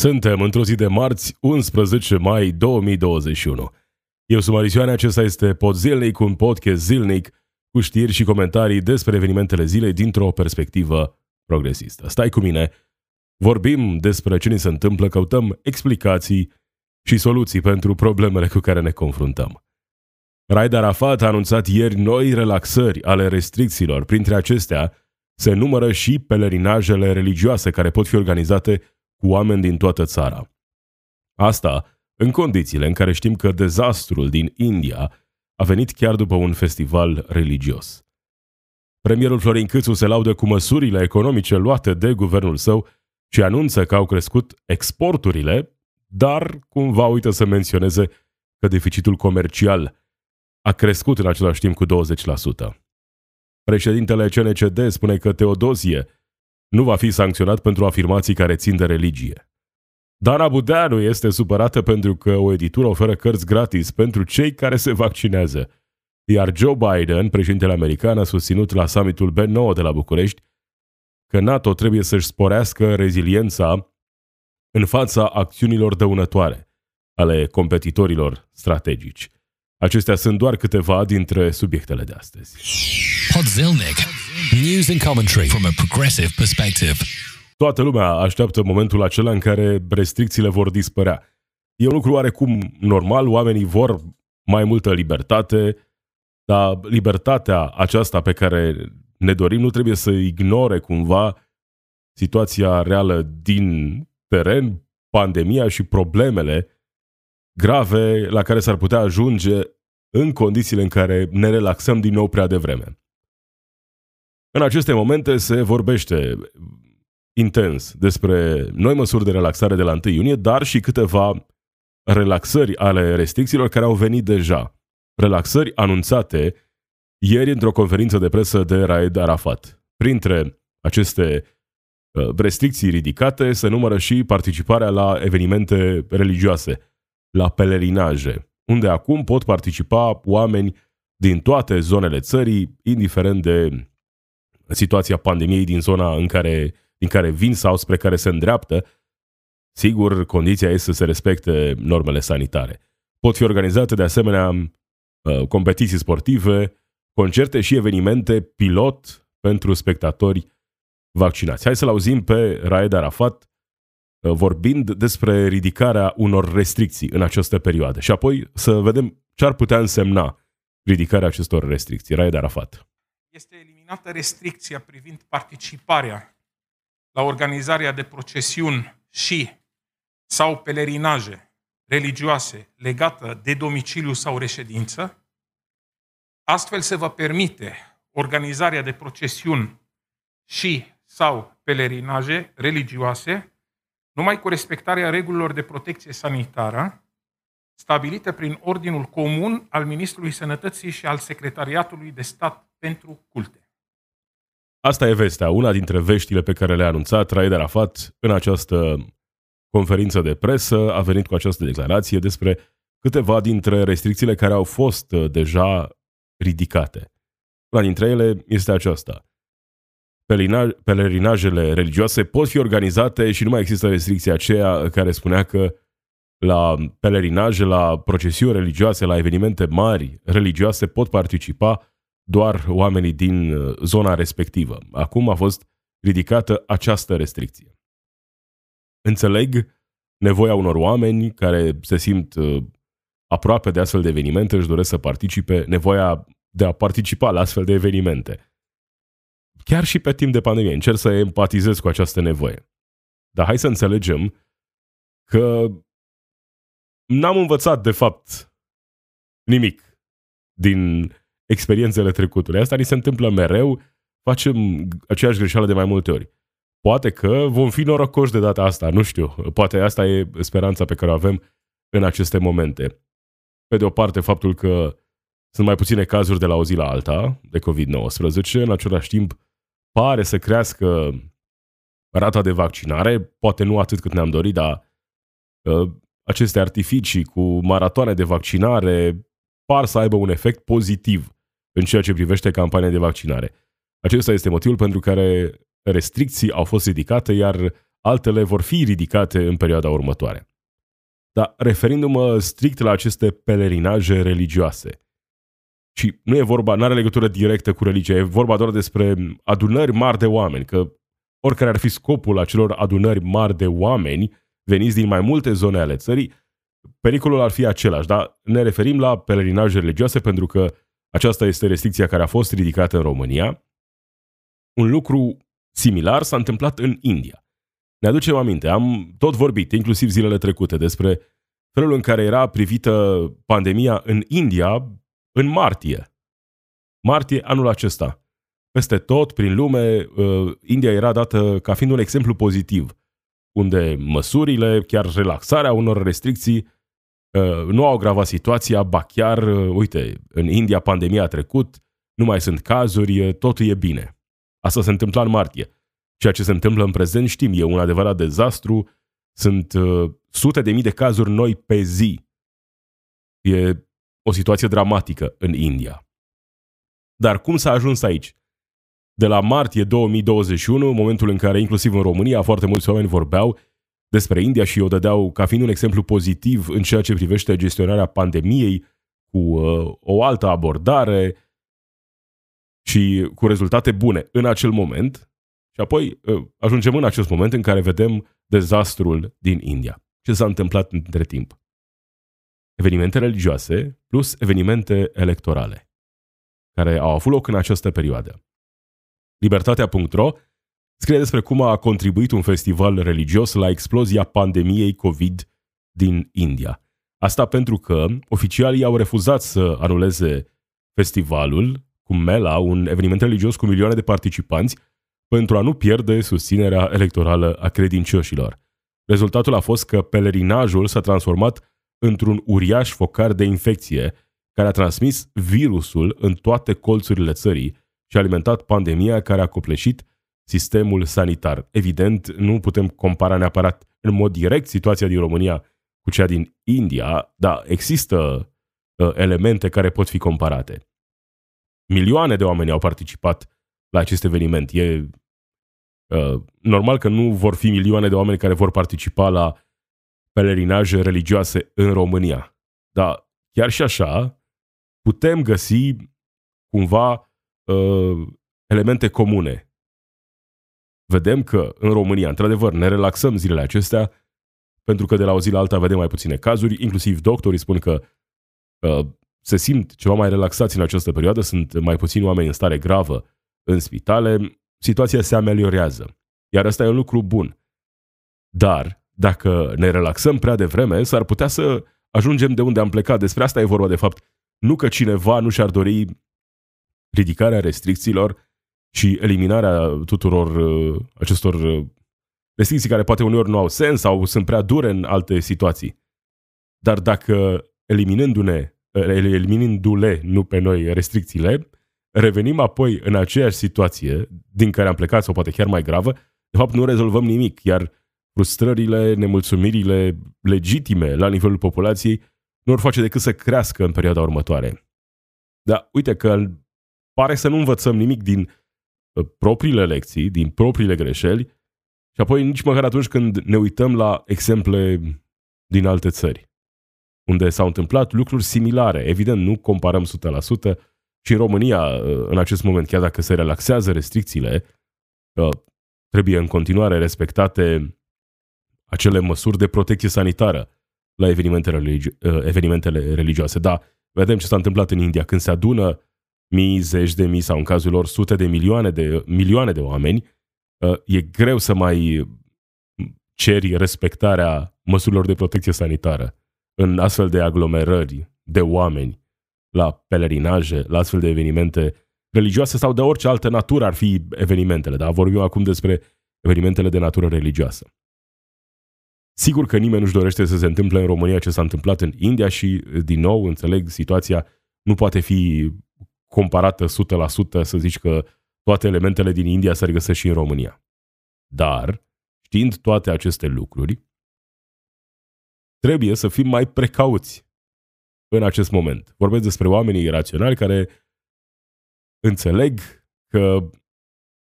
Suntem într-o zi de marți, 11 mai 2021. Eu sunt Marisioane, acesta este Pod Zilnic, un podcast zilnic cu știri și comentarii despre evenimentele zilei dintr-o perspectivă progresistă. Stai cu mine, vorbim despre ce ni se întâmplă, căutăm explicații și soluții pentru problemele cu care ne confruntăm. Raed Arafat a anunțat ieri noi relaxări ale restricțiilor. Printre acestea se numără și pelerinajele religioase care pot fi organizate cu oameni din toată țara. Asta în condițiile în care știm că dezastrul din India a venit chiar după un festival religios. Premierul Florin Câțu se laudă cu măsurile economice luate de guvernul său și anunță că au crescut exporturile, dar cumva uită să menționeze că deficitul comercial a crescut în același timp cu 20%. Președintele CNCD spune că Teodosie nu va fi sancționat pentru afirmații care țin de religie. Dana Budeanu este supărată pentru că o editură oferă cărți gratis pentru cei care se vaccinează, iar Joe Biden, președintele american, a susținut la summitul B9 de la București că NATO trebuie să-și sporească reziliența în fața acțiunilor dăunătoare ale competitorilor strategici. Acestea sunt doar câteva dintre subiectele de astăzi. Podzilnic. News and commentary from a progressive perspective. Toată lumea așteaptă momentul acela în care restricțiile vor dispărea. E un lucru oarecum normal, oamenii vor mai multă libertate, dar libertatea aceasta pe care ne dorim nu trebuie să ignore cumva situația reală din teren, pandemia și problemele grave la care s-ar putea ajunge în condițiile în care ne relaxăm din nou prea devreme. În aceste momente se vorbește intens despre noi măsuri de relaxare de la 1 iunie, dar și câteva relaxări ale restricțiilor care au venit deja. Relaxări anunțate ieri într-o conferință de presă de Raed Arafat. Printre aceste uh, restricții ridicate se numără și participarea la evenimente religioase, la pelerinaje, unde acum pot participa oameni din toate zonele țării, indiferent de situația pandemiei din zona în care, din care vin sau spre care se îndreaptă, sigur, condiția este să se respecte normele sanitare. Pot fi organizate de asemenea uh, competiții sportive, concerte și evenimente pilot pentru spectatori vaccinați. Hai să-l auzim pe Raed Arafat uh, vorbind despre ridicarea unor restricții în această perioadă și apoi să vedem ce ar putea însemna ridicarea acestor restricții. Raed Arafat. Este eliminată restricția privind participarea la organizarea de procesiuni și sau pelerinaje religioase legată de domiciliu sau reședință. Astfel se va permite organizarea de procesiuni și sau pelerinaje religioase numai cu respectarea regulilor de protecție sanitară stabilite prin Ordinul Comun al Ministrului Sănătății și al Secretariatului de Stat pentru Culte. Asta e vestea, una dintre veștile pe care le-a anunțat Raed Arafat în această conferință de presă. A venit cu această declarație despre câteva dintre restricțiile care au fost uh, deja ridicate. Una dintre ele este aceasta. Pelerinajele religioase pot fi organizate și nu mai există restricția aceea care spunea că la pelerinaje, la procesiuni religioase, la evenimente mari religioase pot participa doar oamenii din uh, zona respectivă. Acum a fost ridicată această restricție. Înțeleg nevoia unor oameni care se simt uh, aproape de astfel de evenimente, își doresc să participe, nevoia de a participa la astfel de evenimente. Chiar și pe timp de pandemie, încerc să empatizez cu această nevoie. Dar hai să înțelegem că n-am învățat, de fapt, nimic din experiențele trecutului. Asta ni se întâmplă mereu, facem aceeași greșeală de mai multe ori. Poate că vom fi norocoși de data asta, nu știu. Poate asta e speranța pe care o avem în aceste momente. Pe de o parte, faptul că sunt mai puține cazuri de la o zi la alta de COVID-19, în același timp pare să crească rata de vaccinare, poate nu atât cât ne-am dorit, dar uh, aceste artificii cu maratoane de vaccinare par să aibă un efect pozitiv în ceea ce privește campania de vaccinare. Acesta este motivul pentru care restricții au fost ridicate, iar altele vor fi ridicate în perioada următoare. Dar referindu-mă strict la aceste pelerinaje religioase, și nu e vorba, nu are legătură directă cu religia, e vorba doar despre adunări mari de oameni, că oricare ar fi scopul acelor adunări mari de oameni veniți din mai multe zone ale țării, pericolul ar fi același, dar ne referim la pelerinaje religioase pentru că aceasta este restricția care a fost ridicată în România. Un lucru similar s-a întâmplat în India. Ne aducem aminte, am tot vorbit, inclusiv zilele trecute, despre felul în care era privită pandemia în India în martie. Martie anul acesta. Peste tot, prin lume, uh, India era dată ca fiind un exemplu pozitiv, unde măsurile, chiar relaxarea unor restricții, uh, nu au agravat situația, ba chiar, uh, uite, în India pandemia a trecut, nu mai sunt cazuri, totul e bine. Asta se întâmpla în martie. Ceea ce se întâmplă în prezent, știm, e un adevărat dezastru, sunt sute de mii de cazuri noi pe zi. E o situație dramatică în India. Dar cum s-a ajuns aici? De la martie 2021, momentul în care inclusiv în România foarte mulți oameni vorbeau despre India și o dădeau ca fiind un exemplu pozitiv în ceea ce privește gestionarea pandemiei cu uh, o altă abordare și cu rezultate bune în acel moment. Și apoi uh, ajungem în acest moment în care vedem dezastrul din India. Ce s-a întâmplat între timp? evenimente religioase plus evenimente electorale, care au avut loc în această perioadă. Libertatea.ro scrie despre cum a contribuit un festival religios la explozia pandemiei COVID din India. Asta pentru că oficialii au refuzat să anuleze festivalul cu Mela, un eveniment religios cu milioane de participanți, pentru a nu pierde susținerea electorală a credincioșilor. Rezultatul a fost că pelerinajul s-a transformat într-un uriaș focar de infecție care a transmis virusul în toate colțurile țării și a alimentat pandemia care a copleșit sistemul sanitar. Evident, nu putem compara neapărat în mod direct situația din România cu cea din India, dar există uh, elemente care pot fi comparate. Milioane de oameni au participat la acest eveniment. E uh, normal că nu vor fi milioane de oameni care vor participa la pelerinaje religioase în România. Dar chiar și așa, putem găsi cumva uh, elemente comune. Vedem că în România, într-adevăr, ne relaxăm zilele acestea, pentru că de la o zi la alta vedem mai puține cazuri, inclusiv doctorii spun că uh, se simt ceva mai relaxați în această perioadă, sunt mai puțini oameni în stare gravă în spitale, situația se ameliorează. Iar asta e un lucru bun. Dar dacă ne relaxăm prea devreme, s-ar putea să ajungem de unde am plecat. Despre asta e vorba, de fapt. Nu că cineva nu și-ar dori ridicarea restricțiilor și eliminarea tuturor uh, acestor uh, restricții care poate uneori nu au sens sau sunt prea dure în alte situații. Dar dacă eliminându-ne, uh, eliminându-le, nu pe noi, restricțiile, revenim apoi în aceeași situație din care am plecat sau poate chiar mai gravă, de fapt nu rezolvăm nimic, iar frustrările, nemulțumirile legitime la nivelul populației nu vor face decât să crească în perioada următoare. Dar uite că pare să nu învățăm nimic din uh, propriile lecții, din propriile greșeli și apoi nici măcar atunci când ne uităm la exemple din alte țări, unde s-au întâmplat lucruri similare. Evident, nu comparăm 100% și în România, uh, în acest moment, chiar dacă se relaxează restricțiile, uh, trebuie în continuare respectate acele măsuri de protecție sanitară la evenimentele, religi- uh, evenimentele religioase. Da, vedem ce s-a întâmplat în India când se adună mii, zeci de mii sau în cazul lor sute de milioane de, milioane de oameni, uh, e greu să mai ceri respectarea măsurilor de protecție sanitară în astfel de aglomerări de oameni, la pelerinaje, la astfel de evenimente religioase sau de orice altă natură ar fi evenimentele. Dar vorbim acum despre evenimentele de natură religioasă. Sigur că nimeni nu-și dorește să se întâmple în România ce s-a întâmplat în India și, din nou, înțeleg, situația nu poate fi comparată 100% să zici că toate elementele din India se regăsesc și în România. Dar, știind toate aceste lucruri, trebuie să fim mai precauți în acest moment. Vorbesc despre oamenii raționali care înțeleg că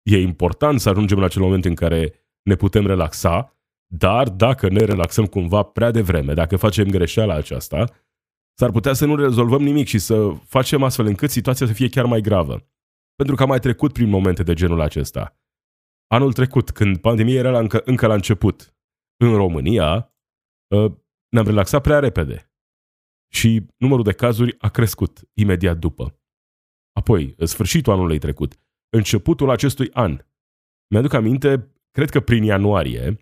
e important să ajungem în acel moment în care ne putem relaxa, dar dacă ne relaxăm cumva prea devreme, dacă facem greșeala aceasta, s-ar putea să nu rezolvăm nimic și să facem astfel încât situația să fie chiar mai gravă. Pentru că am mai trecut prin momente de genul acesta. Anul trecut, când pandemia era încă, încă la început, în România, ă, ne-am relaxat prea repede și numărul de cazuri a crescut imediat după. Apoi, în sfârșitul anului trecut, începutul acestui an, mi-aduc aminte, cred că prin ianuarie,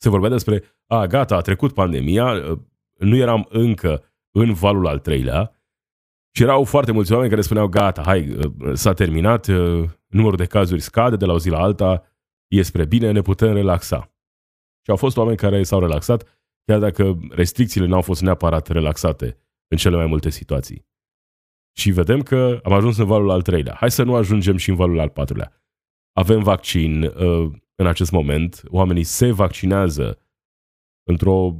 se vorbea despre, a, gata, a trecut pandemia, nu eram încă în valul al treilea și erau foarte mulți oameni care spuneau, gata, hai, s-a terminat, numărul de cazuri scade de la o zi la alta, e spre bine, ne putem relaxa. Și au fost oameni care s-au relaxat, chiar dacă restricțiile n-au fost neapărat relaxate în cele mai multe situații. Și vedem că am ajuns în valul al treilea. Hai să nu ajungem și în valul al patrulea. Avem vaccin uh, în acest moment, oamenii se vaccinează într-o,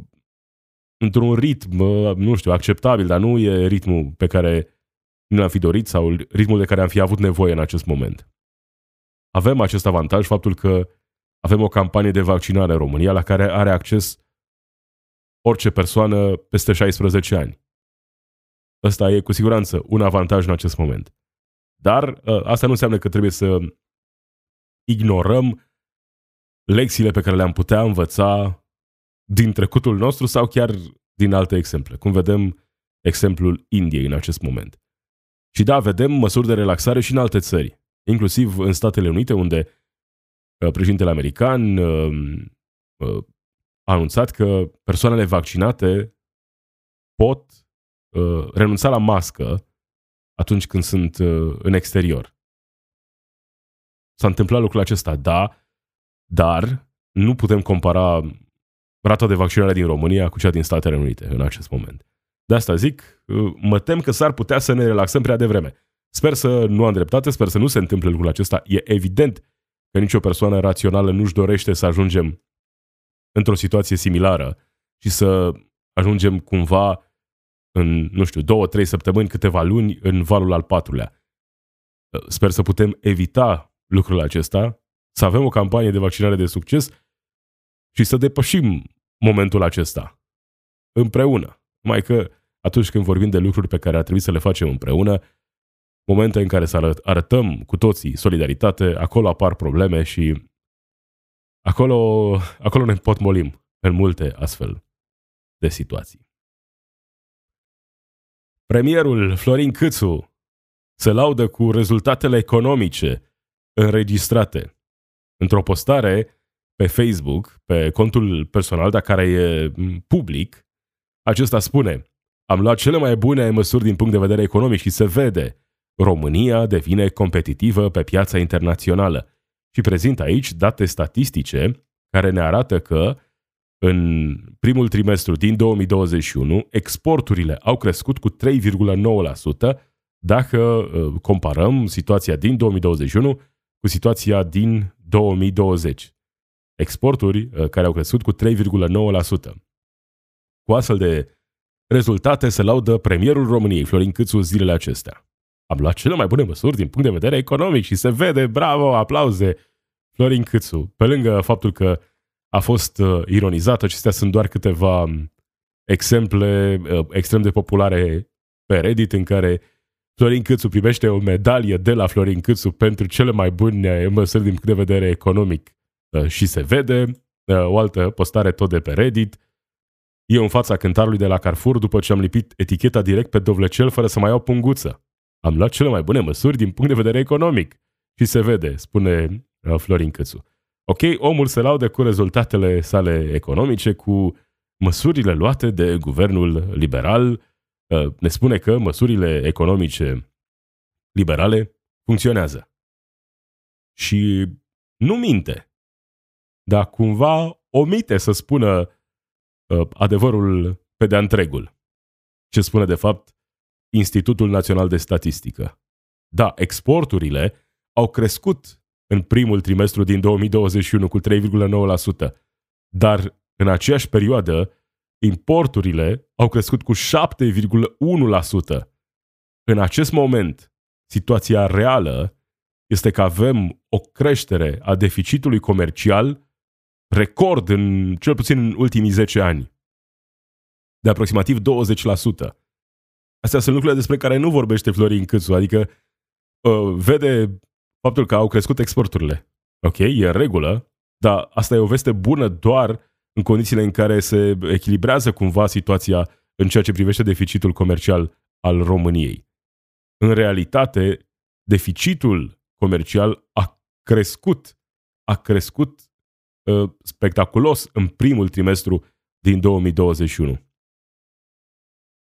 într-un ritm, uh, nu știu, acceptabil, dar nu e ritmul pe care nu l-am fi dorit sau ritmul de care am fi avut nevoie în acest moment. Avem acest avantaj, faptul că avem o campanie de vaccinare în România la care are acces orice persoană peste 16 ani. Ăsta e cu siguranță un avantaj în acest moment. Dar ă, asta nu înseamnă că trebuie să ignorăm lecțiile pe care le-am putea învăța din trecutul nostru sau chiar din alte exemple. Cum vedem exemplul Indiei în acest moment. Și da, vedem măsuri de relaxare și în alte țări, inclusiv în Statele Unite, unde ă, președintele american ă, a anunțat că persoanele vaccinate pot uh, renunța la mască atunci când sunt uh, în exterior. S-a întâmplat lucrul acesta, da, dar nu putem compara rata de vaccinare din România cu cea din Statele Unite în acest moment. De asta zic, uh, mă tem că s-ar putea să ne relaxăm prea devreme. Sper să nu am dreptate, sper să nu se întâmple lucrul acesta. E evident că nicio persoană rațională nu-și dorește să ajungem într-o situație similară și să ajungem cumva în, nu știu, două, trei săptămâni, câteva luni, în valul al patrulea. Sper să putem evita lucrul acesta, să avem o campanie de vaccinare de succes și să depășim momentul acesta împreună. Mai că atunci când vorbim de lucruri pe care ar trebui să le facem împreună, momente în care să arătăm cu toții solidaritate, acolo apar probleme și acolo, acolo ne potmolim în multe astfel de situații. Premierul Florin Câțu se laudă cu rezultatele economice înregistrate. Într-o postare pe Facebook, pe contul personal, dar care e public, acesta spune Am luat cele mai bune măsuri din punct de vedere economic și se vede. România devine competitivă pe piața internațională și prezintă aici date statistice care ne arată că în primul trimestru din 2021, exporturile au crescut cu 3,9% dacă uh, comparăm situația din 2021 cu situația din 2020. Exporturi uh, care au crescut cu 3,9%. Cu astfel de rezultate se laudă premierul României, Florin Câțu, zilele acestea. Am luat cele mai bune măsuri din punct de vedere economic și se vede, bravo, aplauze, Florin Câțu. Pe lângă faptul că a fost uh, ironizat. Acestea sunt doar câteva um, exemple uh, extrem de populare pe Reddit în care Florin Câțu primește o medalie de la Florin Câțu pentru cele mai bune măsuri din punct de vedere economic uh, și se vede. Uh, o altă postare tot de pe Reddit. Eu în fața cântarului de la Carrefour după ce am lipit eticheta direct pe dovlecel fără să mai iau punguță. Am luat cele mai bune măsuri din punct de vedere economic. Și se vede, spune uh, Florin Câțu. Ok, omul se laude cu rezultatele sale economice, cu măsurile luate de guvernul liberal. Uh, ne spune că măsurile economice liberale funcționează. Și nu minte, dar cumva omite să spună uh, adevărul pe de întregul. Ce spune de fapt Institutul Național de Statistică. Da, exporturile au crescut în primul trimestru din 2021 cu 3,9%, dar în aceeași perioadă importurile au crescut cu 7,1%. În acest moment, situația reală este că avem o creștere a deficitului comercial record în cel puțin în ultimii 10 ani de aproximativ 20%. Astea sunt lucrurile despre care nu vorbește Florin Câțu, adică uh, vede faptul că au crescut exporturile. Ok, e în regulă, dar asta e o veste bună doar în condițiile în care se echilibrează cumva situația în ceea ce privește deficitul comercial al României. În realitate, deficitul comercial a crescut, a crescut uh, spectaculos în primul trimestru din 2021.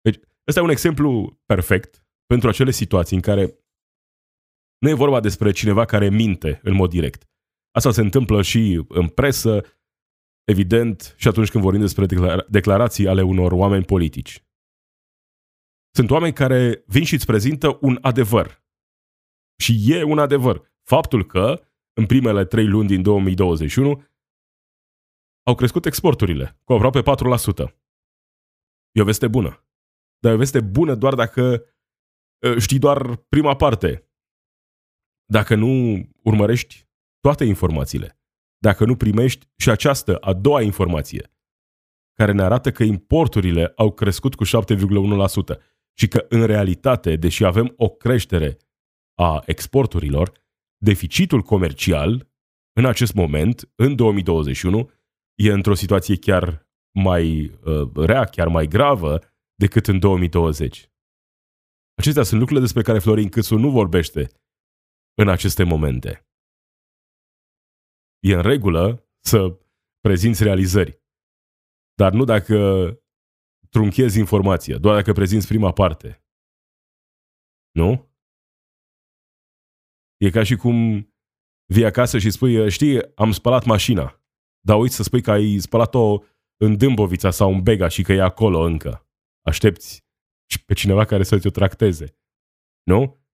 Deci, ăsta e un exemplu perfect pentru acele situații în care nu e vorba despre cineva care minte în mod direct. Asta se întâmplă și în presă, evident, și atunci când vorbim despre declara- declarații ale unor oameni politici. Sunt oameni care vin și îți prezintă un adevăr. Și e un adevăr. Faptul că, în primele trei luni din 2021, au crescut exporturile cu aproape 4%. E o veste bună. Dar e o veste bună doar dacă știi doar prima parte. Dacă nu urmărești toate informațiile, dacă nu primești și această a doua informație, care ne arată că importurile au crescut cu 7,1% și că în realitate, deși avem o creștere a exporturilor, deficitul comercial în acest moment, în 2021, e într-o situație chiar mai uh, rea, chiar mai gravă decât în 2020. Acestea sunt lucrurile despre care Florin Câțu nu vorbește în aceste momente e în regulă să prezinți realizări. Dar nu dacă trunchezi informația, doar dacă prezinți prima parte. Nu? E ca și cum vii acasă și spui, știi, am spălat mașina, dar uiți să spui că ai spălat-o în Dâmbovița sau în Bega și că e acolo încă. Aștepți pe cineva care să ți-o tracteze. Nu?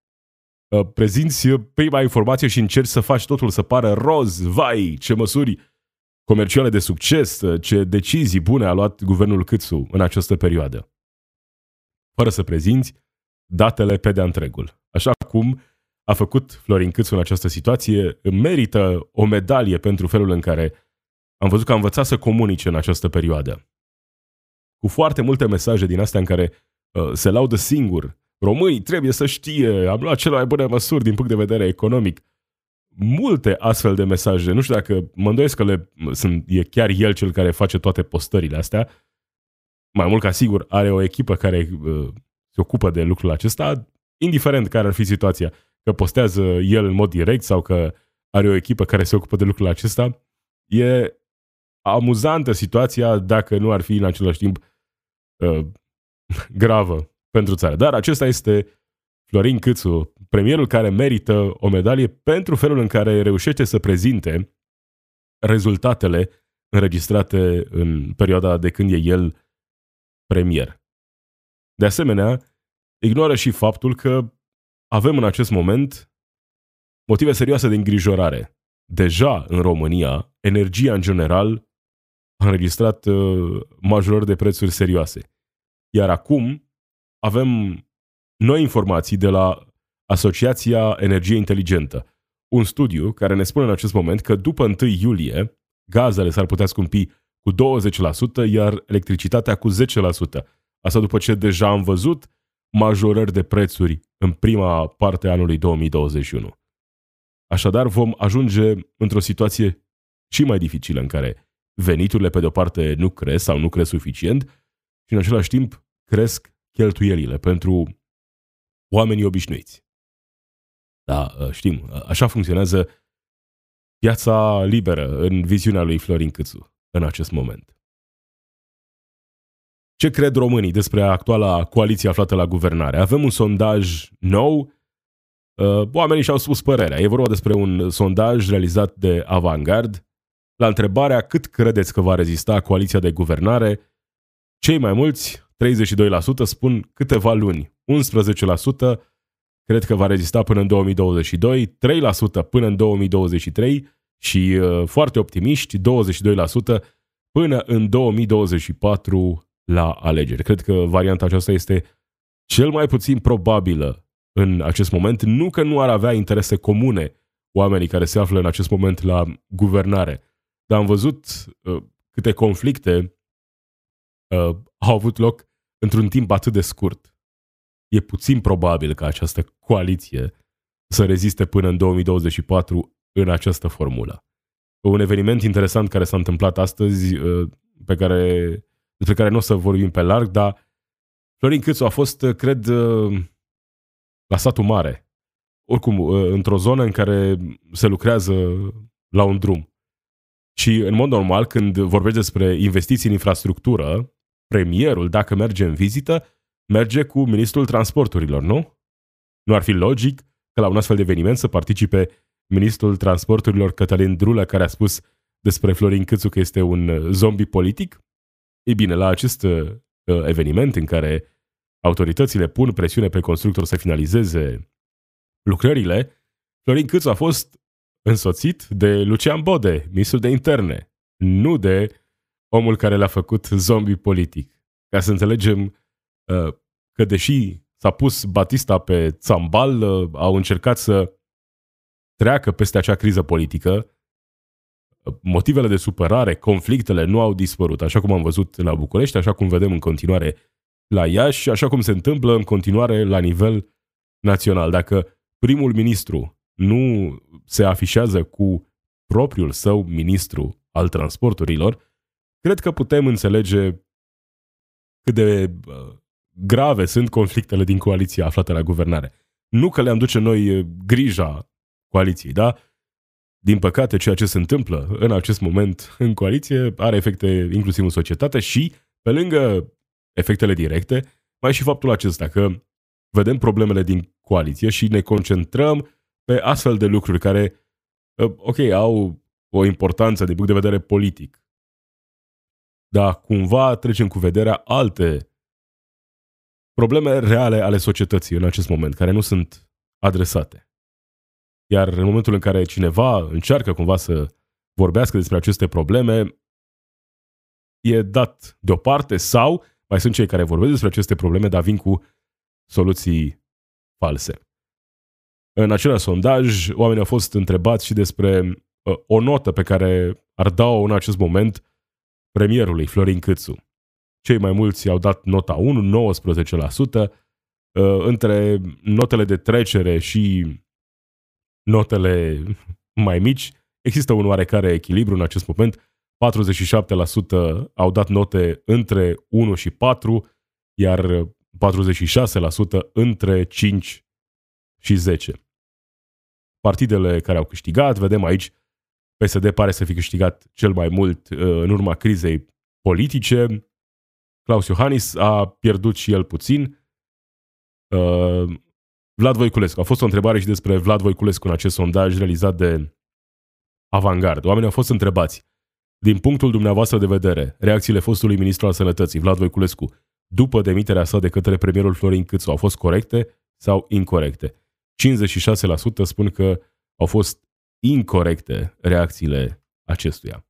Uh, prezinți prima informație și încerci să faci totul să pară roz, vai, ce măsuri comerciale de succes, uh, ce decizii bune a luat guvernul Câțu în această perioadă. Fără să prezinți datele pe de-a întregul. Așa cum a făcut Florin Câțu în această situație, merită o medalie pentru felul în care am văzut că a învățat să comunice în această perioadă. Cu foarte multe mesaje din astea în care uh, se laudă singur Românii trebuie să știe, am luat cele mai bune măsuri din punct de vedere economic. Multe astfel de mesaje, nu știu dacă mă îndoiesc că le, sunt, e chiar el cel care face toate postările astea. Mai mult ca sigur are o echipă care uh, se ocupă de lucrul acesta, indiferent care ar fi situația, că postează el în mod direct sau că are o echipă care se ocupă de lucrul acesta. E amuzantă situația dacă nu ar fi în același timp uh, gravă pentru țară. Dar acesta este Florin Câțu, premierul care merită o medalie pentru felul în care reușește să prezinte rezultatele înregistrate în perioada de când e el premier. De asemenea, ignoră și faptul că avem în acest moment motive serioase de îngrijorare. Deja în România, energia în general a înregistrat uh, majorări de prețuri serioase. Iar acum, avem noi informații de la Asociația Energie Inteligentă. Un studiu care ne spune în acest moment că după 1 iulie gazele s-ar putea scumpi cu 20%, iar electricitatea cu 10%. Asta după ce deja am văzut majorări de prețuri în prima parte a anului 2021. Așadar, vom ajunge într-o situație și mai dificilă în care veniturile pe de-o parte nu cresc sau nu cresc suficient și în același timp cresc cheltuielile pentru oamenii obișnuiți. Da, ă, știm, ă, așa funcționează piața liberă în viziunea lui Florin Câțu în acest moment. Ce cred românii despre actuala coaliție aflată la guvernare? Avem un sondaj nou, ă, oamenii și-au spus părerea. E vorba despre un sondaj realizat de Avangard. La întrebarea cât credeți că va rezista coaliția de guvernare, cei mai mulți 32% spun câteva luni, 11% cred că va rezista până în 2022, 3% până în 2023 și uh, foarte optimiști, 22% până în 2024 la alegeri. Cred că varianta aceasta este cel mai puțin probabilă în acest moment, nu că nu ar avea interese comune oamenii care se află în acest moment la guvernare, dar am văzut uh, câte conflicte uh, au avut loc într-un timp atât de scurt. E puțin probabil ca această coaliție să reziste până în 2024 în această formulă. Un eveniment interesant care s-a întâmplat astăzi, uh, pe care, despre care nu o să vorbim pe larg, dar Florin Câțu a fost, uh, cred, uh, la satul mare. Oricum, într-o zonă în care se lucrează la un drum. Și, în mod normal, când vorbești despre investiții în infrastructură, premierul, dacă merge în vizită, merge cu ministrul transporturilor, nu? Nu ar fi logic că la un astfel de eveniment să participe ministrul transporturilor Cătălin Drulă, care a spus despre Florin Câțu că este un uh, zombie politic? Ei bine, la acest uh, eveniment în care autoritățile pun presiune pe constructor să finalizeze lucrările, Florin Câțu a fost însoțit de Lucian Bode, ministrul de interne, nu de omul care l-a făcut zombie politic. Ca să înțelegem uh, că deși s-a pus Batista pe țambal, uh, au încercat să treacă peste acea criză politică, motivele de supărare, conflictele nu au dispărut, așa cum am văzut la București, așa cum vedem în continuare la Iași și așa cum se întâmplă în continuare la nivel național. Dacă primul ministru nu se afișează cu propriul său ministru al transporturilor, cred că putem înțelege cât de grave sunt conflictele din coaliția aflată la guvernare. Nu că le-am duce noi grija coaliției, da? Din păcate, ceea ce se întâmplă în acest moment în coaliție are efecte inclusiv în societate și, pe lângă efectele directe, mai și faptul acesta că vedem problemele din coaliție și ne concentrăm pe astfel de lucruri care, ă, ok, au o importanță din punct de vedere politic, dar cumva trecem cu vederea alte probleme reale ale societății în acest moment, care nu sunt adresate. Iar în momentul în care cineva încearcă cumva să vorbească despre aceste probleme, e dat deoparte sau mai sunt cei care vorbesc despre aceste probleme, dar vin cu soluții false. În același sondaj, oamenii au fost întrebați și despre uh, o notă pe care ar da-o în acest moment premierului Florin Câțu. Cei mai mulți au dat nota 1, 19%, uh, între notele de trecere și notele mai mici, există un oarecare echilibru în acest moment. 47% au dat note între 1 și 4, iar 46% între 5 și 10. Partidele care au câștigat, vedem aici, PSD pare să fi câștigat cel mai mult uh, în urma crizei politice. Claus Iohannis a pierdut și el puțin. Uh, Vlad Voiculescu. A fost o întrebare și despre Vlad Voiculescu în acest sondaj realizat de Avangard. Oamenii au fost întrebați. Din punctul dumneavoastră de vedere, reacțiile fostului ministru al sănătății, Vlad Voiculescu, după demiterea sa de către premierul Florin Câțu, au fost corecte sau incorrecte? 56% spun că au fost incorrecte reacțiile acestuia.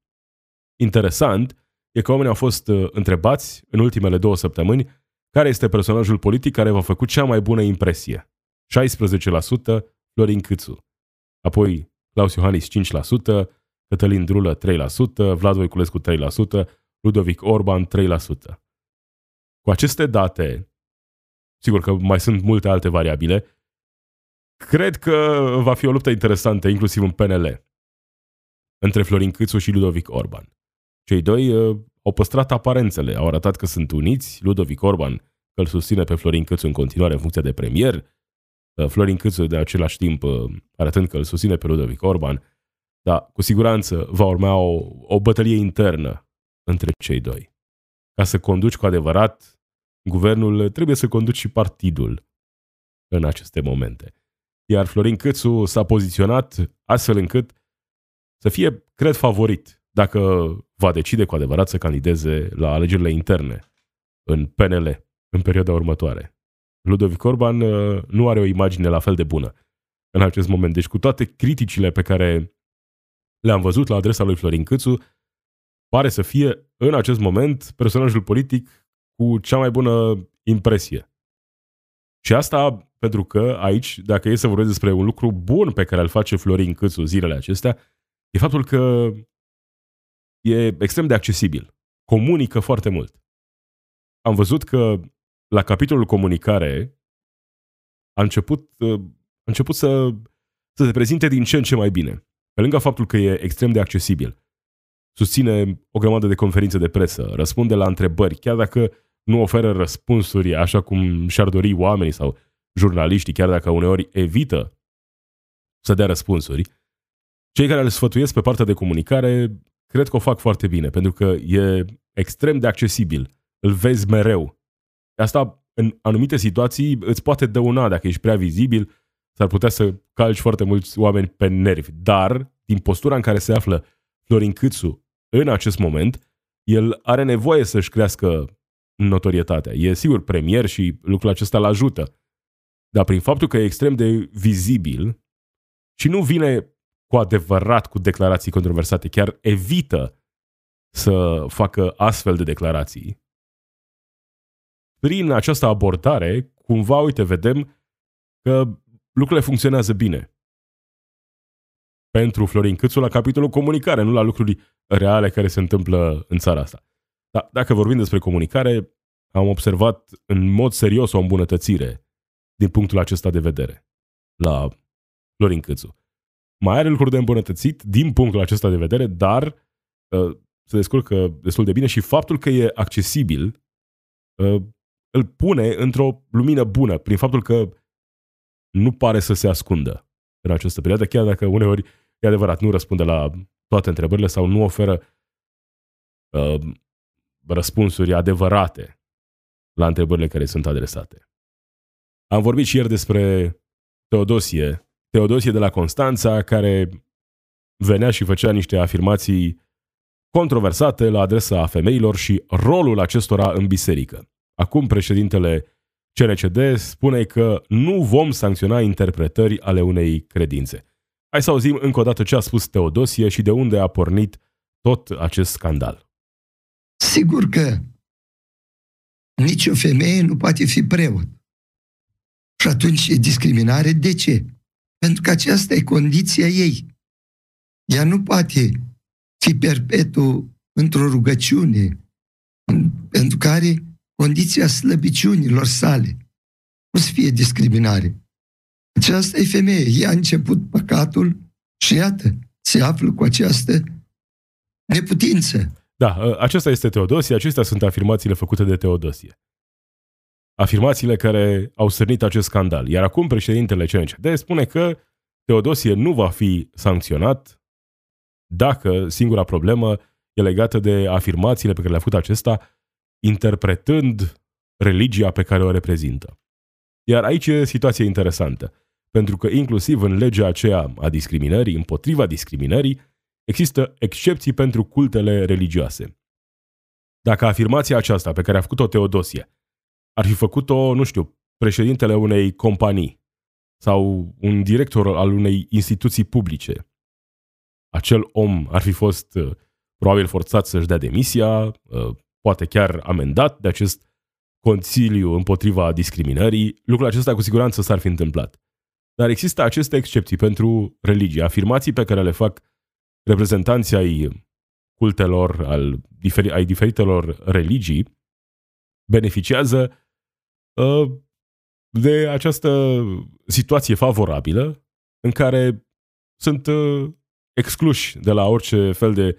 Interesant e că oamenii au fost uh, întrebați în ultimele două săptămâni care este personajul politic care v-a făcut cea mai bună impresie. 16% Florin Câțu. Apoi Claus Iohannis 5%, Cătălin Drulă 3%, Vlad Voiculescu 3%, Ludovic Orban 3%. Cu aceste date, sigur că mai sunt multe alte variabile, cred că va fi o luptă interesantă, inclusiv în PNL, între Florin Câțu și Ludovic Orban. Cei doi uh, au păstrat aparențele, au arătat că sunt uniți, Ludovic Orban că îl susține pe Florin Câțu în continuare în funcție de premier, Uh, Florin Câțu de același timp uh, arătând că îl susține pe Ludovic Orban, dar cu siguranță va urma o, o bătălie internă între cei doi. Ca să conduci cu adevărat guvernul, trebuie să conduci și partidul în aceste momente. Iar Florin Câțu s-a poziționat astfel încât să fie, cred, favorit dacă va decide cu adevărat să candideze la alegerile interne în PNL în perioada următoare. Ludovic Orban uh, nu are o imagine la fel de bună în acest moment. Deci cu toate criticile pe care le-am văzut la adresa lui Florin Câțu, pare să fie în acest moment personajul politic cu cea mai bună impresie. Și asta pentru că aici, dacă e să vorbesc despre un lucru bun pe care îl face Florin Câțu zilele acestea, e faptul că e extrem de accesibil. Comunică foarte mult. Am văzut că la capitolul comunicare a început, a început să, să se prezinte din ce în ce mai bine. Pe lângă faptul că e extrem de accesibil, susține o grămadă de conferințe de presă, răspunde la întrebări, chiar dacă nu oferă răspunsuri așa cum și-ar dori oamenii sau jurnaliștii, chiar dacă uneori evită să dea răspunsuri, cei care îl sfătuiesc pe partea de comunicare cred că o fac foarte bine, pentru că e extrem de accesibil. Îl vezi mereu. Asta, în anumite situații, îți poate dăuna dacă ești prea vizibil, s-ar putea să calci foarte mulți oameni pe nervi. Dar, din postura în care se află Florin Câțu în acest moment, el are nevoie să-și crească notorietatea. E sigur premier și lucrul acesta îl ajută. Dar prin faptul că e extrem de vizibil și nu vine cu adevărat cu declarații controversate, chiar evită să facă astfel de declarații. Prin această abordare, cumva, uite, vedem că lucrurile funcționează bine. Pentru Florin Câțu la capitolul comunicare, nu la lucruri reale care se întâmplă în țara asta. Dar dacă vorbim despre comunicare, am observat în mod serios o îmbunătățire din punctul acesta de vedere la Florin Câțu mai are lucruri de îmbunătățit din punctul acesta de vedere, dar uh, se descurcă destul de bine și faptul că e accesibil uh, îl pune într-o lumină bună, prin faptul că nu pare să se ascundă în această perioadă, chiar dacă uneori, e adevărat, nu răspunde la toate întrebările sau nu oferă uh, răspunsuri adevărate la întrebările care sunt adresate. Am vorbit și ieri despre Teodosie, Teodosie de la Constanța, care venea și făcea niște afirmații controversate la adresa femeilor și rolul acestora în biserică. Acum președintele CNCD spune că nu vom sancționa interpretări ale unei credințe. Hai să auzim încă o dată ce a spus Teodosie și de unde a pornit tot acest scandal. Sigur că nicio femeie nu poate fi preot. Și atunci e discriminare. De ce? Pentru că aceasta e condiția ei. Ea nu poate fi perpetu într-o rugăciune pentru care condiția slăbiciunilor sale nu să fie discriminare. Aceasta e femeie. Ea a început păcatul și iată, se află cu această neputință. Da, ă, aceasta este Teodosie, acestea sunt afirmațiile făcute de Teodosie afirmațiile care au sărnit acest scandal. Iar acum președintele CNCD spune că Teodosie nu va fi sancționat dacă singura problemă e legată de afirmațiile pe care le-a făcut acesta interpretând religia pe care o reprezintă. Iar aici e situația interesantă, pentru că inclusiv în legea aceea a discriminării, împotriva discriminării, există excepții pentru cultele religioase. Dacă afirmația aceasta pe care a făcut-o Teodosie ar fi făcut-o, nu știu, președintele unei companii sau un director al unei instituții publice. Acel om ar fi fost uh, probabil forțat să-și dea demisia, uh, poate chiar amendat de acest Consiliu împotriva discriminării. Lucrul acesta cu siguranță s-ar fi întâmplat. Dar există aceste excepții pentru religie, afirmații pe care le fac reprezentanții ai cultelor, al, ai diferitelor religii, beneficiază uh, de această situație favorabilă în care sunt uh, excluși de la orice fel de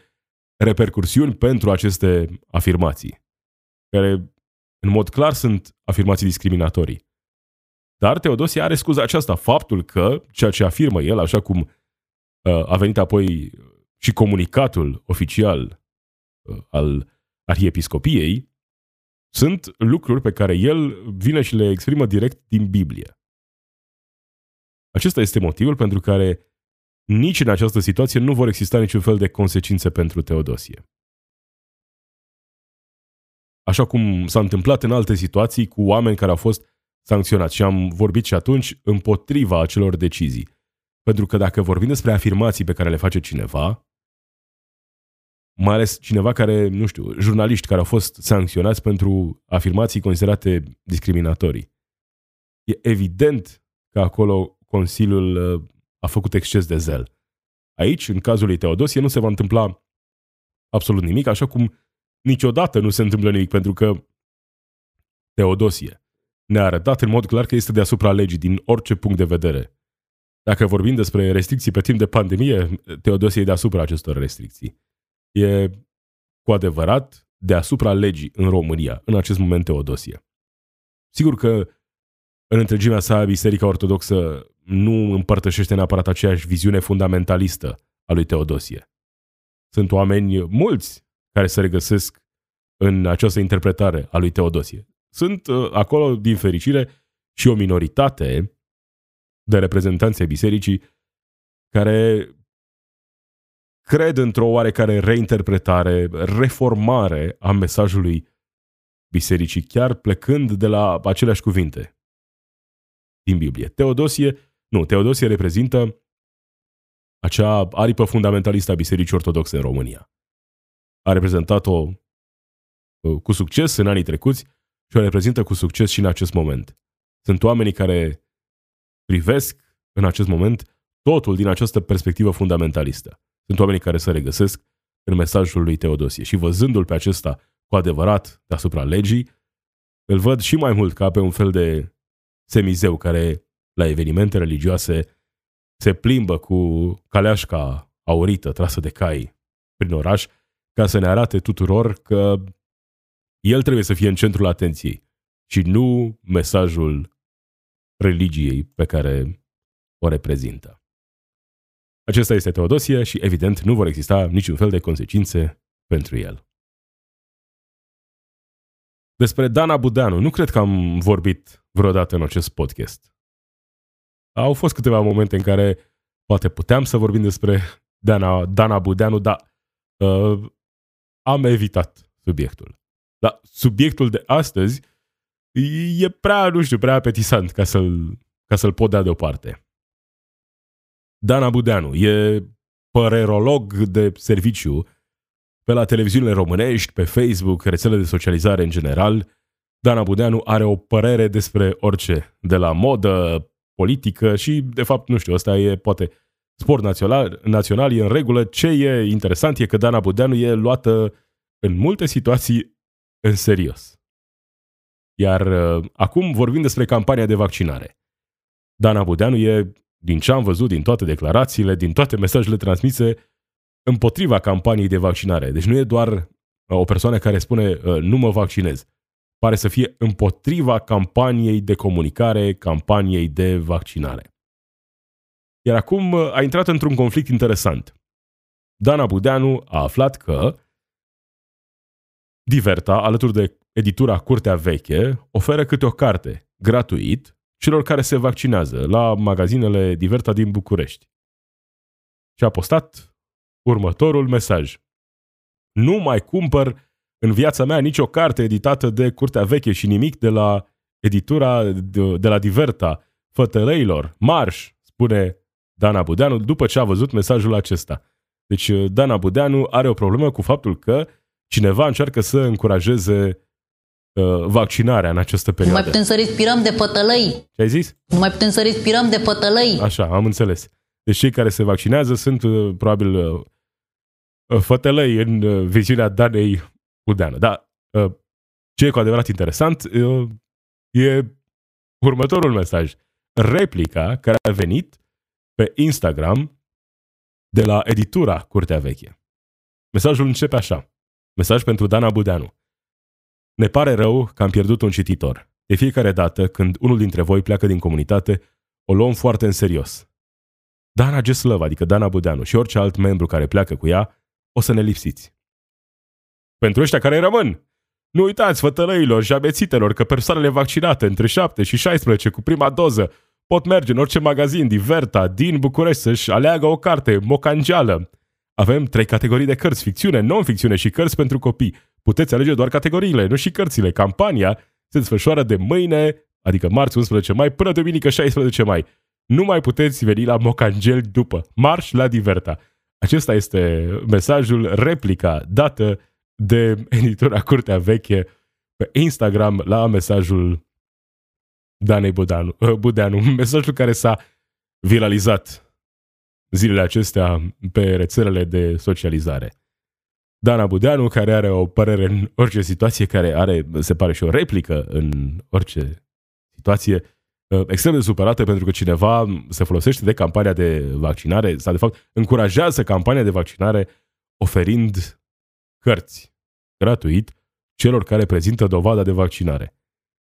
repercursiuni pentru aceste afirmații, care în mod clar sunt afirmații discriminatorii. Dar Teodosie are scuza aceasta, faptul că ceea ce afirmă el, așa cum uh, a venit apoi și comunicatul oficial uh, al arhiepiscopiei, sunt lucruri pe care el vine și le exprimă direct din Biblie. Acesta este motivul pentru care nici în această situație nu vor exista niciun fel de consecințe pentru Teodosie. Așa cum s-a întâmplat în alte situații cu oameni care au fost sancționați și am vorbit și atunci împotriva acelor decizii. Pentru că dacă vorbim despre afirmații pe care le face cineva, mai ales cineva care, nu știu, jurnaliști care au fost sancționați pentru afirmații considerate discriminatorii. E evident că acolo Consiliul uh, a făcut exces de zel. Aici, în cazul lui Teodosie, nu se va întâmpla absolut nimic, așa cum niciodată nu se întâmplă nimic, pentru că Teodosie ne-a arătat în mod clar că este deasupra legii din orice punct de vedere. Dacă vorbim despre restricții pe timp de pandemie, Teodosie e deasupra acestor restricții. E cu adevărat deasupra legii în România, în acest moment Teodosie. Sigur că în întregimea sa Biserica Ortodoxă nu împărtășește neapărat aceeași viziune fundamentalistă a lui Teodosie. Sunt oameni mulți care se regăsesc în această interpretare a lui Teodosie. Sunt uh, acolo, din fericire, și o minoritate de reprezentanți ai bisericii care cred într-o oarecare reinterpretare, reformare a mesajului bisericii, chiar plecând de la aceleași cuvinte din Biblie. Teodosie, nu, Teodosie reprezintă acea aripă fundamentalistă a Bisericii Ortodoxe în România. A reprezentat-o uh, cu succes în anii trecuți și o reprezintă cu succes și în acest moment. Sunt oamenii care privesc în acest moment totul din această perspectivă fundamentalistă. Sunt oamenii care se regăsesc în mesajul lui Teodosie și văzându-l pe acesta cu adevărat deasupra legii, îl văd și mai mult ca pe un fel de semizeu care la evenimente religioase se plimbă cu caleașca aurită trasă de cai prin oraș ca să ne arate tuturor că el trebuie să fie în centrul atenției și nu mesajul religiei pe care o reprezintă. Acesta este Teodosie și, evident, nu vor exista niciun fel de consecințe pentru el. Despre Dana Budeanu, nu cred că am vorbit vreodată în acest podcast. Au fost câteva momente în care poate puteam să vorbim despre Dana, Dana Budeanu, dar uh, am evitat subiectul. Dar subiectul de astăzi e prea, nu știu, prea apetisant ca să-l, ca să-l pot da deoparte. Dana Budeanu e părerolog de serviciu pe la televiziunile românești, pe Facebook, rețele de socializare în general. Dana Budeanu are o părere despre orice, de la modă, politică și, de fapt, nu știu, ăsta e poate sport național, național e în regulă. Ce e interesant e că Dana Budeanu e luată în multe situații în serios. Iar uh, acum vorbim despre campania de vaccinare. Dana Budeanu e, din ce am văzut, din toate declarațiile, din toate mesajele transmise, împotriva campaniei de vaccinare. Deci nu e doar uh, o persoană care spune uh, nu mă vaccinez. Pare să fie împotriva campaniei de comunicare, campaniei de vaccinare. Iar acum uh, a intrat într-un conflict interesant. Dana Budeanu a aflat că Diverta, alături de editura Curtea Veche, oferă câte o carte, gratuit, celor care se vaccinează la magazinele Diverta din București. Și a postat următorul mesaj. Nu mai cumpăr în viața mea nicio carte editată de Curtea Veche și nimic de la editura de, de la Diverta, fătălăilor, marș, spune Dana Budeanu după ce a văzut mesajul acesta. Deci Dana Budeanu are o problemă cu faptul că cineva încearcă să încurajeze uh, vaccinarea în această perioadă. Nu mai putem să respirăm de pătălăi. Ce ai zis? Nu mai putem să respirăm de pătălăi. Așa, am înțeles. Deci cei care se vaccinează sunt uh, probabil uh, uh fătălăi în uh, viziunea Danei Budeanu. Dar uh, ce e cu adevărat interesant uh, e următorul mesaj. Replica care a venit pe Instagram de la editura Curtea Veche. Mesajul începe așa. Mesaj pentru Dana Budeanu. Ne pare rău că am pierdut un cititor. De fiecare dată când unul dintre voi pleacă din comunitate, o luăm foarte în serios. Dana Geslăv, adică Dana Budeanu și orice alt membru care pleacă cu ea, o să ne lipsiți. Pentru ăștia care rămân, nu uitați, fătălăilor și abețitelor, că persoanele vaccinate între 7 și 16 cu prima doză pot merge în orice magazin Diverta din București să-și aleagă o carte mocangeală avem trei categorii de cărți, ficțiune, non-ficțiune și cărți pentru copii. Puteți alege doar categoriile, nu și cărțile. Campania se desfășoară de mâine, adică marți 11 mai, până duminică 16 mai. Nu mai puteți veni la Mocangel după. Marș la Diverta. Acesta este mesajul, replica dată de editura Curtea Veche pe Instagram la mesajul Danei Budeanu, Budeanu mesajul care s-a viralizat zilele acestea pe rețelele de socializare. Dana Budeanu, care are o părere în orice situație, care are, se pare și o replică în orice situație, uh, extrem de supărată pentru că cineva se folosește de campania de vaccinare sau, de fapt, încurajează campania de vaccinare oferind cărți gratuit celor care prezintă dovada de vaccinare.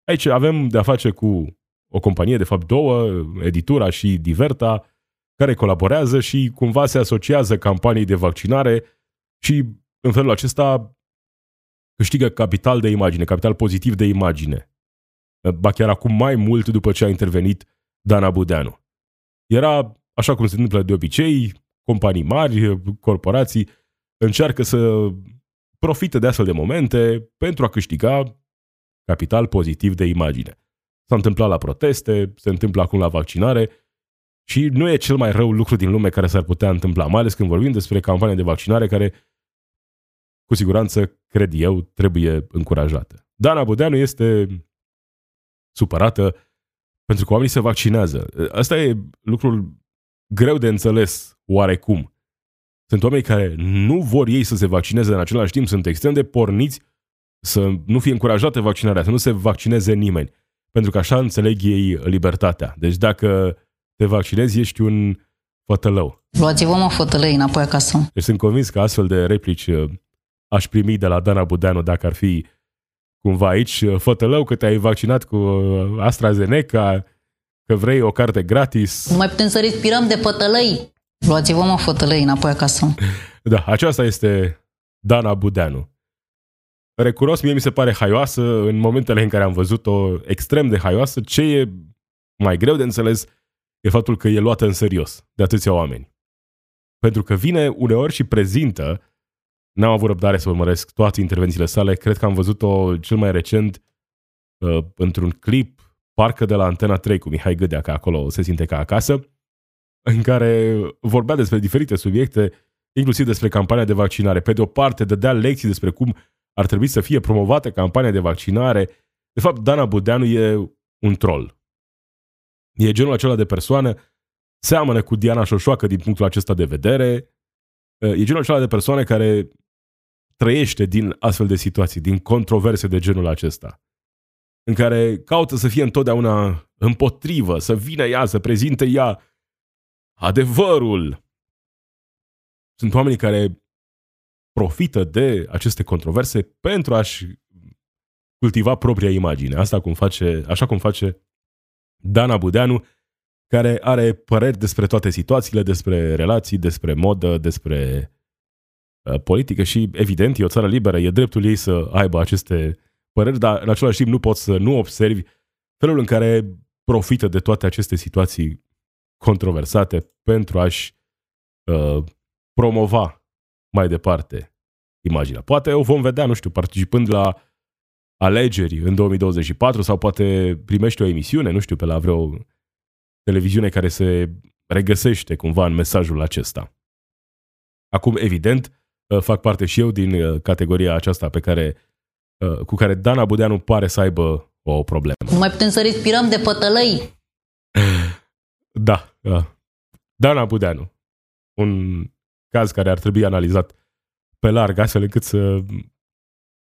Aici avem de-a face cu o companie, de fapt două, Editura și Diverta, care colaborează și cumva se asociază campaniei de vaccinare și în felul acesta câștigă capital de imagine, capital pozitiv de imagine. Ba chiar acum mai mult după ce a intervenit Dana Budeanu. Era, așa cum se întâmplă de obicei, companii mari, corporații, încearcă să profite de astfel de momente pentru a câștiga capital pozitiv de imagine. S-a întâmplat la proteste, se întâmplă acum la vaccinare și nu e cel mai rău lucru din lume care s-ar putea întâmpla, mai ales când vorbim despre campania de vaccinare care, cu siguranță, cred eu, trebuie încurajată. Dana Budeanu este supărată pentru că oamenii se vaccinează. Asta e lucrul greu de înțeles oarecum. Sunt oameni care nu vor ei să se vaccineze în același timp, sunt extrem de porniți să nu fie încurajată vaccinarea, să nu se vaccineze nimeni. Pentru că așa înțeleg ei libertatea. Deci dacă te vaccinezi, ești un fătălău. Luați-vă mă fătălăi înapoi acasă. Deci sunt convins că astfel de replici uh, aș primi de la Dana Budeanu dacă ar fi cumva aici. Uh, fătălău că te-ai vaccinat cu uh, AstraZeneca, că vrei o carte gratis. Nu mai putem să respirăm de fătălăi. Luați-vă mă fătălăi înapoi acasă. Da, aceasta este Dana Budeanu. Recuros, mie mi se pare haioasă în momentele în care am văzut-o extrem de haioasă. Ce e mai greu de înțeles e faptul că e luată în serios de atâția oameni. Pentru că vine uneori și prezintă, n-am avut răbdare să urmăresc toate intervențiile sale, cred că am văzut-o cel mai recent uh, într-un clip, parcă de la Antena 3 cu Mihai Gâdea, că acolo se simte ca acasă, în care vorbea despre diferite subiecte, inclusiv despre campania de vaccinare. Pe de o parte, dădea lecții despre cum ar trebui să fie promovată campania de vaccinare. De fapt, Dana Budeanu e un troll. E genul acela de persoană, seamănă cu Diana Șoșoacă din punctul acesta de vedere, e genul acela de persoană care trăiește din astfel de situații, din controverse de genul acesta, în care caută să fie întotdeauna împotrivă, să vină ea, să prezinte ea adevărul. Sunt oameni care profită de aceste controverse pentru a-și cultiva propria imagine. Asta cum face, așa cum face Dana Budeanu, care are păreri despre toate situațiile, despre relații, despre modă, despre uh, politică și, evident, e o țară liberă, e dreptul ei să aibă aceste păreri, dar în același timp nu poți să nu observi felul în care profită de toate aceste situații controversate pentru a-și uh, promova mai departe imaginea. Poate o vom vedea, nu știu, participând la alegeri în 2024 sau poate primește o emisiune, nu știu, pe la vreo televiziune care se regăsește cumva în mesajul acesta. Acum, evident, uh, fac parte și eu din uh, categoria aceasta pe care, uh, cu care Dana Budeanu pare să aibă o problemă. Nu mai putem să respirăm de pătălăi. Da, Dana Budeanu. Un caz care ar trebui analizat pe larg, astfel încât să,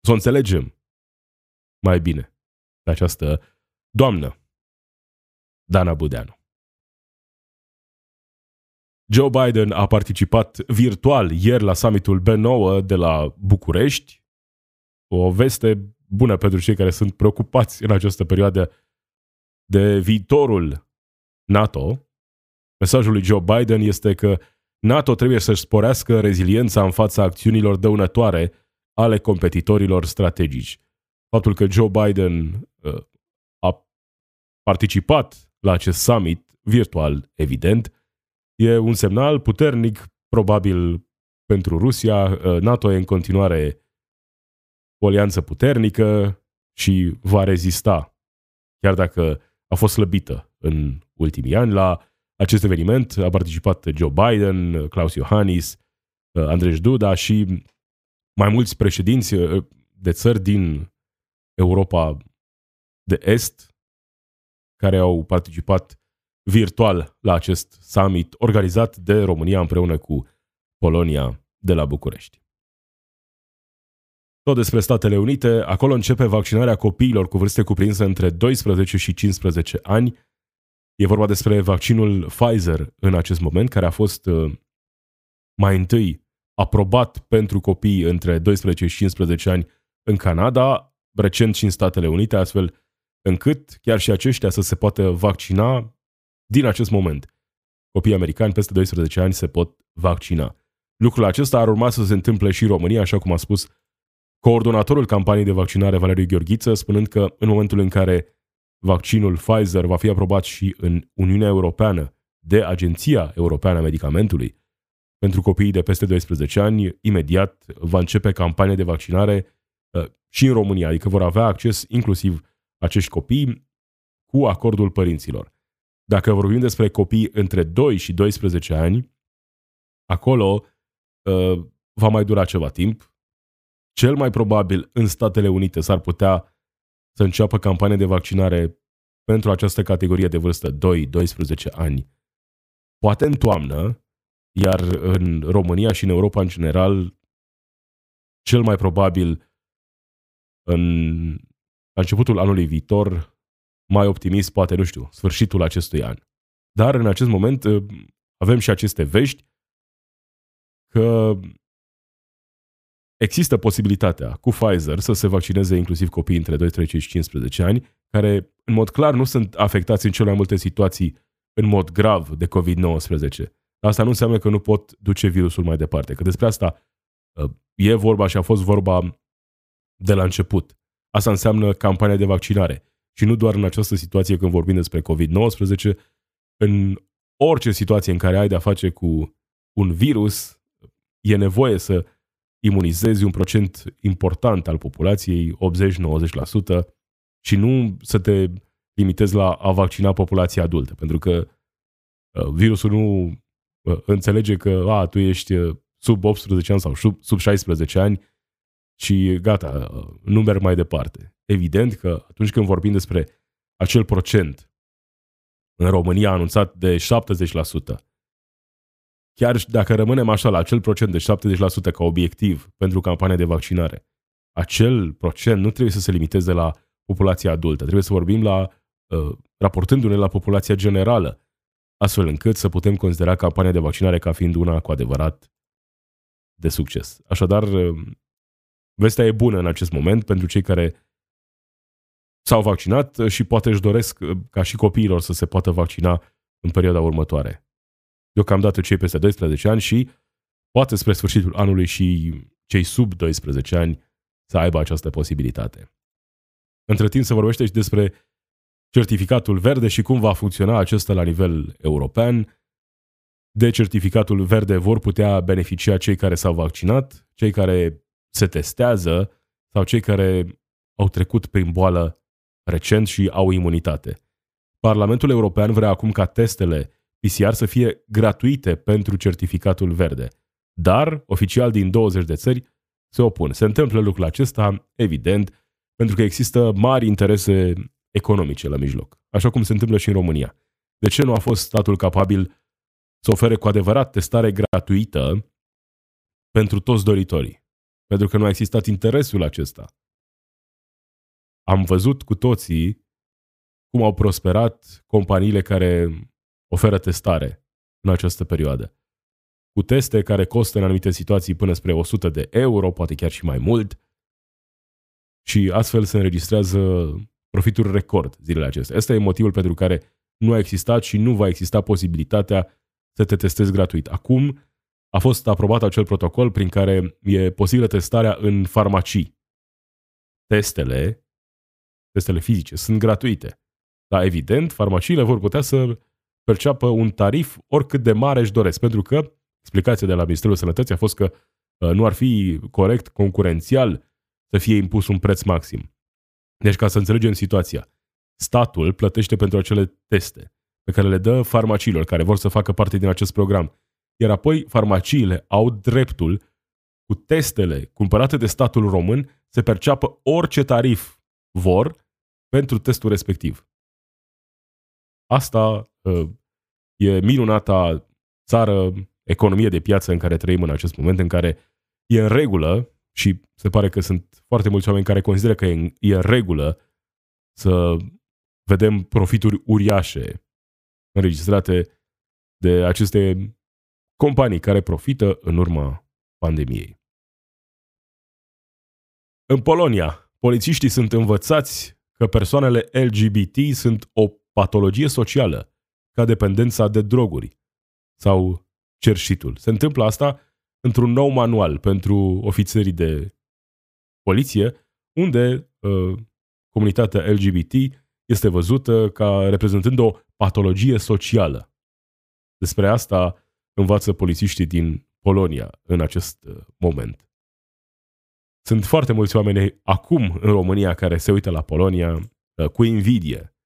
să o înțelegem mai bine pe această doamnă, Dana Budeanu. Joe Biden a participat virtual ieri la summitul B9 de la București. O veste bună pentru cei care sunt preocupați în această perioadă de viitorul NATO. Mesajul lui Joe Biden este că NATO trebuie să-și sporească reziliența în fața acțiunilor dăunătoare ale competitorilor strategici. Faptul că Joe Biden uh, a participat la acest summit virtual, evident, e un semnal puternic, probabil pentru Rusia. Uh, NATO e în continuare o alianță puternică și va rezista, chiar dacă a fost slăbită în ultimii ani, la acest eveniment a participat Joe Biden, Klaus Iohannis, uh, Andrei Duda și mai mulți președinți uh, de țări din Europa de Est care au participat virtual la acest summit organizat de România împreună cu Polonia de la București. Tot despre Statele Unite, acolo începe vaccinarea copiilor cu vârste cuprinse între 12 și 15 ani. E vorba despre vaccinul Pfizer în acest moment, care a fost uh, mai întâi aprobat pentru copii între 12 și 15 ani în Canada, recent și în Statele Unite, astfel încât chiar și aceștia să se poată vaccina din acest moment. Copiii americani peste 12 ani se pot vaccina. Lucrul acesta ar urma să se întâmple și în România, așa cum a spus coordonatorul campaniei de vaccinare Valeriu Gheorghiță, spunând că în momentul în care vaccinul Pfizer va fi aprobat și în Uniunea Europeană de Agenția Europeană a Medicamentului pentru copiii de peste 12 ani, imediat va începe campania de vaccinare uh, și în România, adică vor avea acces inclusiv acești copii cu acordul părinților. Dacă vorbim despre copii între 2 și 12 ani, acolo uh, va mai dura ceva timp. Cel mai probabil în Statele Unite s-ar putea să înceapă campania de vaccinare pentru această categorie de vârstă 2-12 ani, poate în toamnă, iar în România și în Europa în general, cel mai probabil în la începutul anului viitor, mai optimist, poate, nu știu, sfârșitul acestui an. Dar în acest moment ă, avem și aceste vești că există posibilitatea cu Pfizer să se vaccineze inclusiv copiii între 12 și 15 ani, care în mod clar nu sunt afectați în cele mai multe situații în mod grav de COVID-19. Asta nu înseamnă că nu pot duce virusul mai departe, că despre asta ă, e vorba și a fost vorba de la început. Asta înseamnă campania de vaccinare. Și nu doar în această situație când vorbim despre COVID-19, în orice situație în care ai de-a face cu un virus, e nevoie să imunizezi un procent important al populației, 80-90%, și nu să te limitezi la a vaccina populația adultă, pentru că uh, virusul nu uh, înțelege că a, tu ești uh, sub 18 ani sau sub, sub 16 ani și gata, nu merg mai departe. Evident că atunci când vorbim despre acel procent în România anunțat de 70%, chiar dacă rămânem așa la acel procent de 70% ca obiectiv pentru campania de vaccinare, acel procent nu trebuie să se limiteze la populația adultă, trebuie să vorbim la, uh, raportându-ne la populația generală, astfel încât să putem considera campania de vaccinare ca fiind una cu adevărat de succes. Așadar, uh, Vestea e bună în acest moment pentru cei care s-au vaccinat și poate își doresc ca și copiilor să se poată vaccina în perioada următoare. Deocamdată cei peste 12 ani și poate spre sfârșitul anului și cei sub 12 ani să aibă această posibilitate. Între timp se vorbește și despre certificatul verde și cum va funcționa acesta la nivel european. De certificatul verde vor putea beneficia cei care s-au vaccinat, cei care se testează sau cei care au trecut prin boală recent și au imunitate. Parlamentul European vrea acum ca testele PCR să fie gratuite pentru certificatul verde, dar oficial din 20 de țări se opun. Se întâmplă lucrul acesta, evident, pentru că există mari interese economice la mijloc, așa cum se întâmplă și în România. De ce nu a fost statul capabil să ofere cu adevărat testare gratuită pentru toți doritorii? Pentru că nu a existat interesul acesta. Am văzut cu toții cum au prosperat companiile care oferă testare în această perioadă. Cu teste care costă în anumite situații până spre 100 de euro, poate chiar și mai mult, și astfel se înregistrează profituri record zilele acestea. Asta e motivul pentru care nu a existat și nu va exista posibilitatea să te testezi gratuit. Acum a fost aprobat acel protocol prin care e posibilă testarea în farmacii. Testele, testele fizice, sunt gratuite. Dar evident, farmaciile vor putea să perceapă un tarif oricât de mare își doresc, pentru că explicația de la Ministerul Sănătății a fost că uh, nu ar fi corect, concurențial, să fie impus un preț maxim. Deci, ca să înțelegem situația, statul plătește pentru acele teste pe care le dă farmaciilor care vor să facă parte din acest program iar apoi farmaciile au dreptul cu testele cumpărate de statul român să perceapă orice tarif vor pentru testul respectiv. Asta uh, e minunata țară, economie de piață în care trăim în acest moment, în care e în regulă și se pare că sunt foarte mulți oameni care consideră că e, e în regulă să vedem profituri uriașe înregistrate de aceste companii care profită în urma pandemiei. În Polonia, polițiștii sunt învățați că persoanele LGBT sunt o patologie socială, ca dependența de droguri sau cerșitul. Se întâmplă asta într-un nou manual pentru ofițerii de poliție, unde uh, comunitatea LGBT este văzută ca reprezentând o patologie socială. Despre asta învață polițiștii din Polonia în acest uh, moment. Sunt foarte mulți oameni acum în România care se uită la Polonia uh, cu invidie,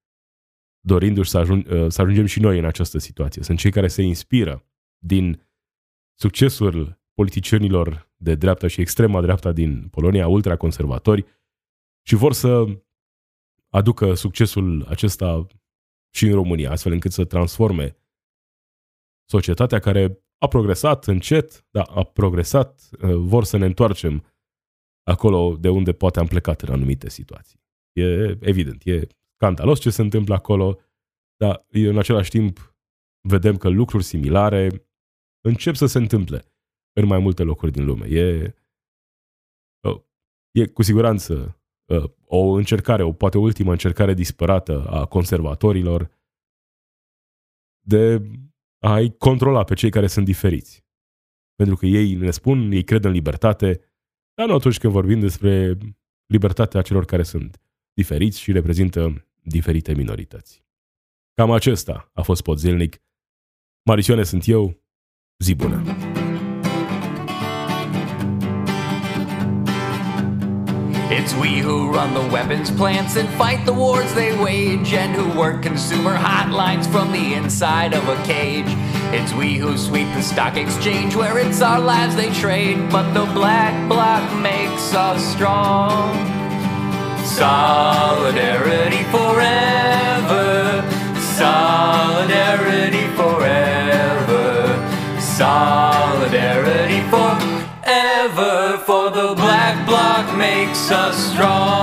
dorindu-și să, ajung, uh, să ajungem și noi în această situație. Sunt cei care se inspiră din succesul politicienilor de dreapta și extrema dreapta din Polonia, ultraconservatori, și vor să aducă succesul acesta și în România, astfel încât să transforme societatea care a progresat încet, dar a progresat, uh, vor să ne întoarcem acolo de unde poate am plecat în anumite situații. E evident, e scandalos ce se întâmplă acolo, dar în același timp vedem că lucruri similare încep să se întâmple în mai multe locuri din lume. E, uh, e cu siguranță uh, o încercare, o poate ultima încercare disperată a conservatorilor de a-i controla pe cei care sunt diferiți. Pentru că ei ne spun, ei cred în libertate, dar nu atunci când vorbim despre libertatea celor care sunt diferiți și reprezintă diferite minorități. Cam acesta a fost pot zilnic. Marisioane sunt eu, zi bună! It's we who run the weapons plants and fight the wars they wage, and who work consumer hotlines from the inside of a cage. It's we who sweep the stock exchange where it's our lives they trade, but the black bloc makes us strong. Solidarity forever, solidarity Jesus strong.